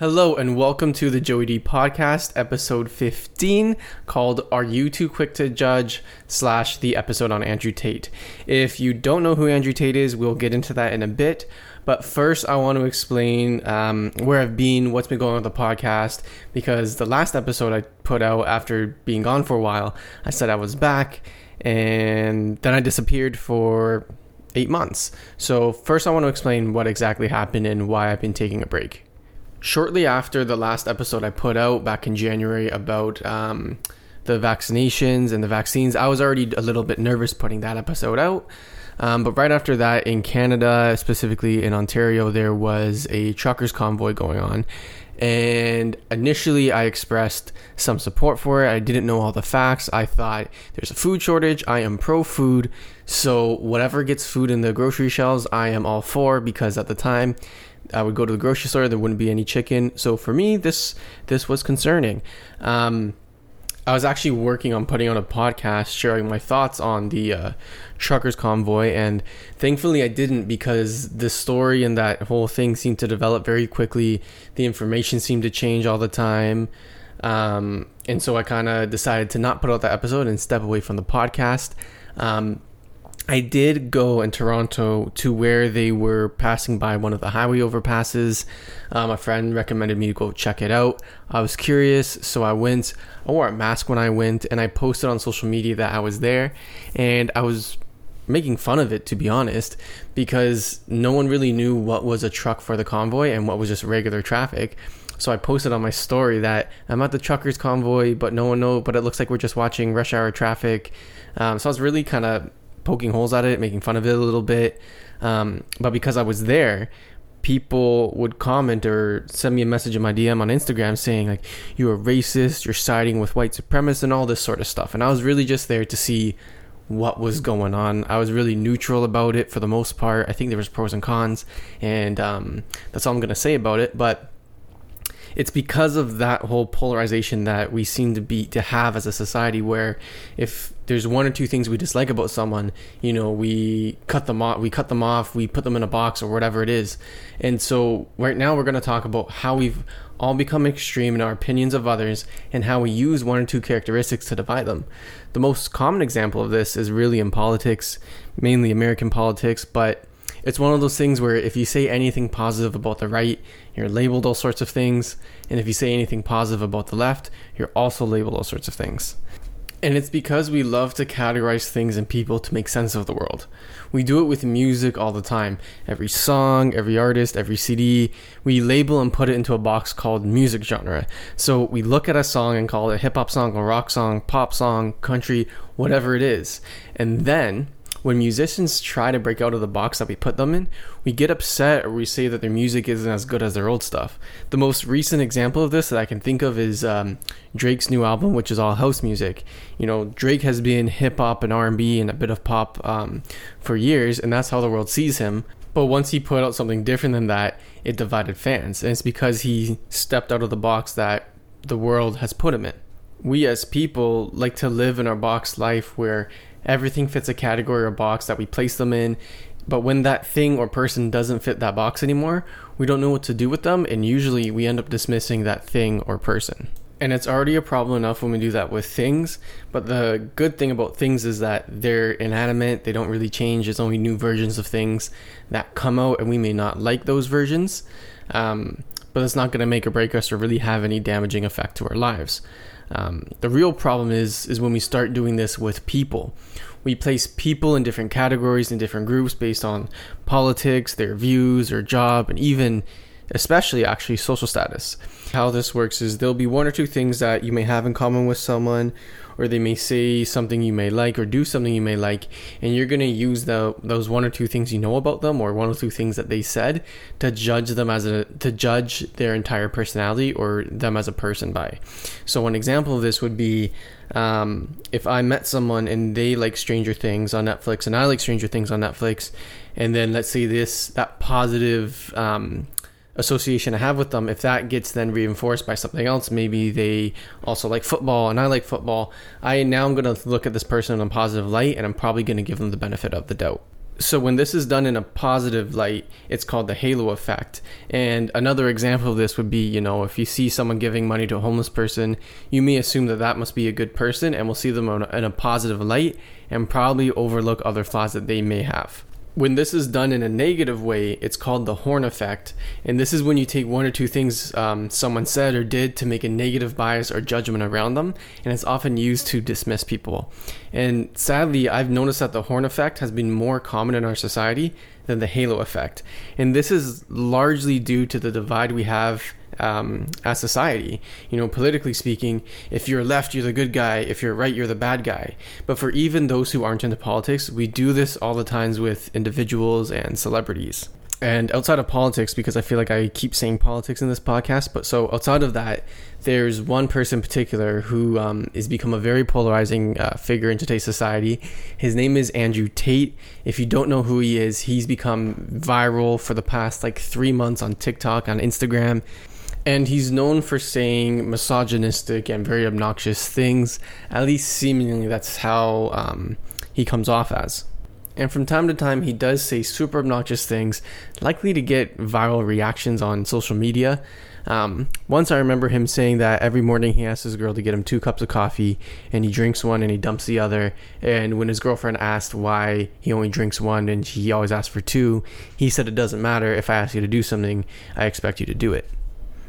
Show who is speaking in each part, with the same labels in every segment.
Speaker 1: Hello and welcome to the Joey D podcast, episode 15, called Are You Too Quick to Judge? slash the episode on Andrew Tate. If you don't know who Andrew Tate is, we'll get into that in a bit. But first, I want to explain um, where I've been, what's been going on with the podcast, because the last episode I put out after being gone for a while, I said I was back, and then I disappeared for eight months. So, first, I want to explain what exactly happened and why I've been taking a break shortly after the last episode I put out back in January about um, the vaccinations and the vaccines, I was already a little bit nervous putting that episode out. Um, but right after that, in Canada, specifically in Ontario, there was a truckers' convoy going on. And initially, I expressed some support for it. I didn't know all the facts. I thought there's a food shortage. I am pro food. So, whatever gets food in the grocery shelves, I am all for because at the time, I would go to the grocery store. There wouldn't be any chicken. So for me, this this was concerning. Um, I was actually working on putting on a podcast, sharing my thoughts on the uh, truckers convoy, and thankfully I didn't because the story and that whole thing seemed to develop very quickly. The information seemed to change all the time, um, and so I kind of decided to not put out that episode and step away from the podcast. Um, I did go in Toronto to where they were passing by one of the highway overpasses. Um, a friend recommended me to go check it out. I was curious, so I went. I wore a mask when I went, and I posted on social media that I was there. And I was making fun of it, to be honest, because no one really knew what was a truck for the convoy and what was just regular traffic. So I posted on my story that I'm at the truckers convoy, but no one knows. But it looks like we're just watching rush hour traffic. Um, so I was really kind of poking holes at it, making fun of it a little bit. Um, but because I was there, people would comment or send me a message in my DM on Instagram saying like you're a racist, you're siding with white supremacists and all this sort of stuff. And I was really just there to see what was going on. I was really neutral about it for the most part. I think there was pros and cons, and um, that's all I'm gonna say about it. But it's because of that whole polarization that we seem to be to have as a society where if there's one or two things we dislike about someone you know we cut them off we cut them off we put them in a box or whatever it is and so right now we're going to talk about how we've all become extreme in our opinions of others and how we use one or two characteristics to divide them the most common example of this is really in politics mainly american politics but it's one of those things where if you say anything positive about the right, you're labeled all sorts of things. And if you say anything positive about the left, you're also labeled all sorts of things. And it's because we love to categorize things and people to make sense of the world. We do it with music all the time. Every song, every artist, every CD, we label and put it into a box called music genre. So we look at a song and call it a hip hop song, a rock song, pop song, country, whatever it is. And then when musicians try to break out of the box that we put them in, we get upset or we say that their music isn't as good as their old stuff. The most recent example of this that I can think of is um, Drake's new album, which is all house music. You know, Drake has been hip hop and R and B and a bit of pop um, for years, and that's how the world sees him. But once he put out something different than that, it divided fans, and it's because he stepped out of the box that the world has put him in. We as people like to live in our box life where everything fits a category or box that we place them in. But when that thing or person doesn't fit that box anymore, we don't know what to do with them, and usually we end up dismissing that thing or person. And it's already a problem enough when we do that with things, but the good thing about things is that they're inanimate, they don't really change, there's only new versions of things that come out, and we may not like those versions, um, but it's not going to make or break us or really have any damaging effect to our lives. Um, the real problem is is when we start doing this with people. We place people in different categories in different groups based on politics, their views, their job, and even especially actually social status. How this works is there'll be one or two things that you may have in common with someone or they may say something you may like or do something you may like and you're to use the those one or two things you know about them or one or two things that they said to judge them as a to judge their entire personality or them as a person by so one example of this would be um, if I met someone and they like Stranger Things on Netflix and I like Stranger Things on Netflix, and then let's say this that positive um, association I have with them, if that gets then reinforced by something else, maybe they also like football and I like football, I now I'm going to look at this person in a positive light and I'm probably going to give them the benefit of the doubt. So when this is done in a positive light, it's called the halo effect. And another example of this would be, you know, if you see someone giving money to a homeless person, you may assume that that must be a good person and will see them in a positive light and probably overlook other flaws that they may have when this is done in a negative way, it's called the horn effect. And this is when you take one or two things um, someone said or did to make a negative bias or judgment around them. And it's often used to dismiss people. And sadly, I've noticed that the horn effect has been more common in our society than the halo effect. And this is largely due to the divide we have um, as society. You know, politically speaking, if you're left, you're the good guy. If you're right, you're the bad guy. But for even those who aren't into politics, we do this all the times with individuals and celebrities. And outside of politics, because I feel like I keep saying politics in this podcast, but so outside of that, there's one person in particular who um, has become a very polarizing uh, figure in today's society. His name is Andrew Tate. If you don't know who he is, he's become viral for the past like three months on TikTok, on Instagram and he's known for saying misogynistic and very obnoxious things. At least seemingly, that's how um, he comes off as. And from time to time, he does say super obnoxious things, likely to get viral reactions on social media. Um, once I remember him saying that every morning he asks his girl to get him two cups of coffee, and he drinks one and he dumps the other. And when his girlfriend asked why he only drinks one and he always asks for two, he said it doesn't matter. If I ask you to do something, I expect you to do it.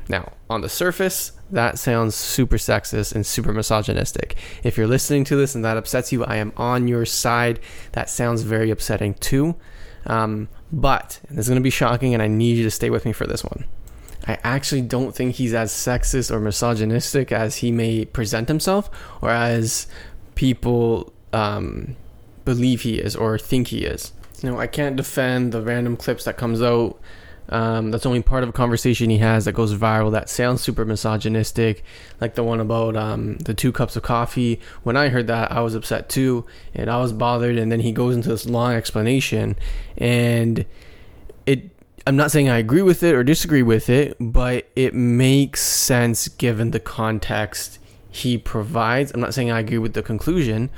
Speaker 1: Now, on the surface, that sounds super sexist and super misogynistic. If you're listening to this and that upsets you, I am on your side. That sounds very upsetting too. Um, but, and this is going to be shocking, and I need you to stay with me for this one. I actually don't think he's as sexist or misogynistic as he may present himself or as people um, believe he is or think he is. You know, I can't defend the random clips that comes out um, that's only part of a conversation he has that goes viral that sounds super misogynistic, like the one about um, the two cups of coffee. When I heard that, I was upset too, and I was bothered. And then he goes into this long explanation, and it. I'm not saying I agree with it or disagree with it, but it makes sense given the context he provides. I'm not saying I agree with the conclusion,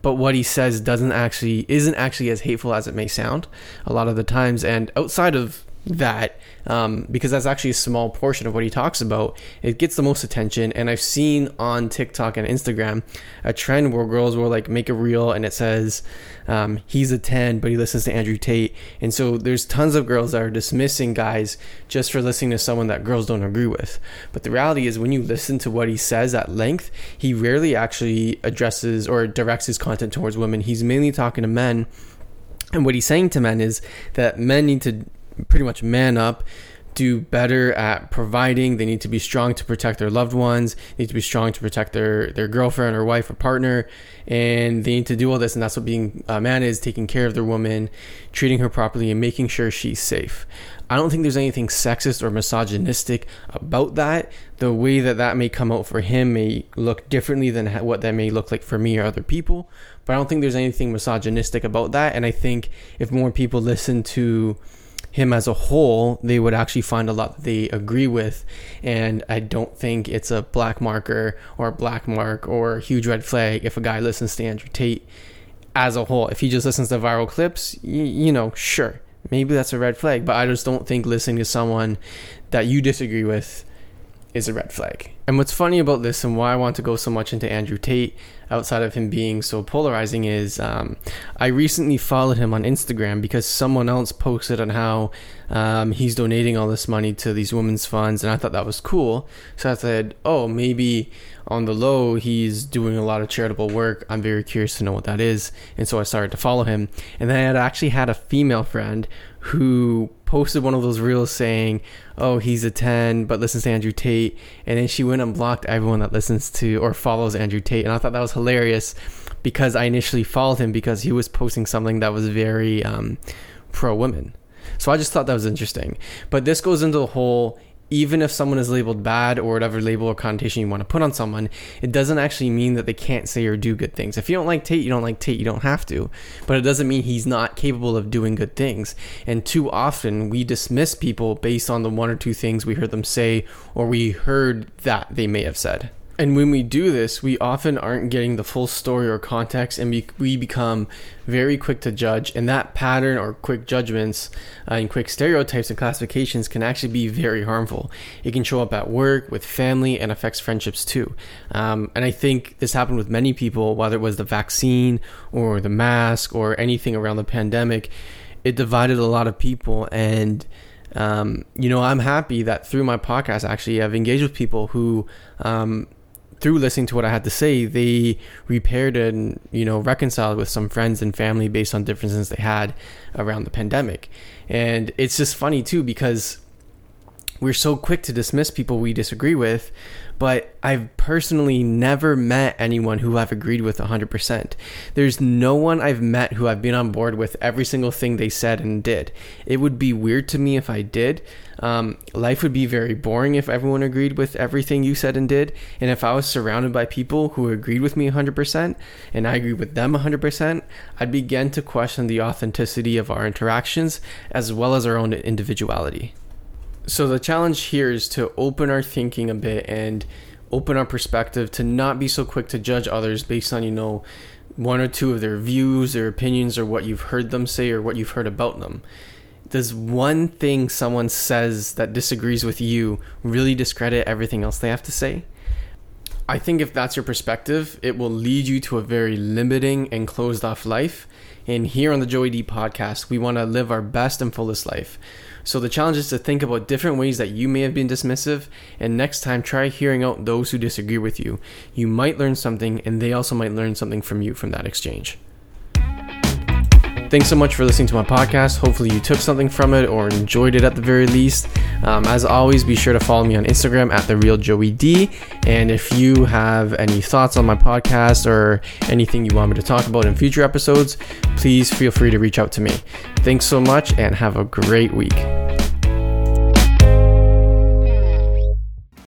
Speaker 1: but what he says doesn't actually isn't actually as hateful as it may sound a lot of the times and outside of that um, because that's actually a small portion of what he talks about. It gets the most attention, and I've seen on TikTok and Instagram a trend where girls will like make a reel and it says um, he's a 10, but he listens to Andrew Tate, and so there's tons of girls that are dismissing guys just for listening to someone that girls don't agree with. But the reality is, when you listen to what he says at length, he rarely actually addresses or directs his content towards women. He's mainly talking to men. And what he's saying to men is that men need to pretty much man up do better at providing. They need to be strong to protect their loved ones. They need to be strong to protect their their girlfriend or wife or partner, and they need to do all this. And that's what being a man is: taking care of their woman, treating her properly, and making sure she's safe. I don't think there's anything sexist or misogynistic about that. The way that that may come out for him may look differently than what that may look like for me or other people. But I don't think there's anything misogynistic about that. And I think if more people listen to him as a whole, they would actually find a lot that they agree with. And I don't think it's a black marker or a black mark or a huge red flag if a guy listens to Andrew Tate as a whole. If he just listens to viral clips, you know, sure, maybe that's a red flag. But I just don't think listening to someone that you disagree with is a red flag. And what's funny about this and why I want to go so much into Andrew Tate outside of him being so polarizing is um, I recently followed him on Instagram because someone else posted on how um, he's donating all this money to these women's funds, and I thought that was cool. So I said, oh, maybe on the low he's doing a lot of charitable work. I'm very curious to know what that is, and so I started to follow him. And then I had actually had a female friend who posted one of those reels saying, "Oh, he's a 10 but listens to Andrew Tate." And then she went and blocked everyone that listens to or follows Andrew Tate. And I thought that was hilarious because I initially followed him because he was posting something that was very um, pro women. So I just thought that was interesting. But this goes into the whole even if someone is labeled bad or whatever label or connotation you want to put on someone, it doesn't actually mean that they can't say or do good things. If you don't like Tate, you don't like Tate, you don't have to. But it doesn't mean he's not capable of doing good things. And too often we dismiss people based on the one or two things we heard them say or we heard that they may have said. And when we do this, we often aren't getting the full story or context, and we, we become very quick to judge. And that pattern or quick judgments uh, and quick stereotypes and classifications can actually be very harmful. It can show up at work, with family, and affects friendships too. Um, and I think this happened with many people, whether it was the vaccine or the mask or anything around the pandemic. It divided a lot of people and um, you know, I'm happy that through my podcast, actually, I've engaged with people who um, through listening to what I had to say, they repaired and you know reconciled with some friends and family based on differences they had around the pandemic. And it's just funny too because we're so quick to dismiss people we disagree with, but I've personally never met anyone who I've agreed with 100%. There's no one I've met who I've been on board with every single thing they said and did. It would be weird to me if I did. Um, life would be very boring if everyone agreed with everything you said and did. And if I was surrounded by people who agreed with me 100% and I agreed with them 100%, I'd begin to question the authenticity of our interactions as well as our own individuality. So the challenge here is to open our thinking a bit and open our perspective to not be so quick to judge others based on, you know, one or two of their views, their opinions, or what you've heard them say or what you've heard about them. Does one thing someone says that disagrees with you really discredit everything else they have to say? I think if that's your perspective, it will lead you to a very limiting and closed off life. And here on the Joey D podcast, we want to live our best and fullest life. So the challenge is to think about different ways that you may have been dismissive, and next time try hearing out those who disagree with you. You might learn something, and they also might learn something from you from that exchange. Thanks so much for listening to my podcast. Hopefully, you took something from it or enjoyed it at the very least. Um, as always, be sure to follow me on Instagram at the real Joey D. And if you have any thoughts on my podcast or anything you want me to talk about in future episodes, please feel free to reach out to me. Thanks so much, and have a great week.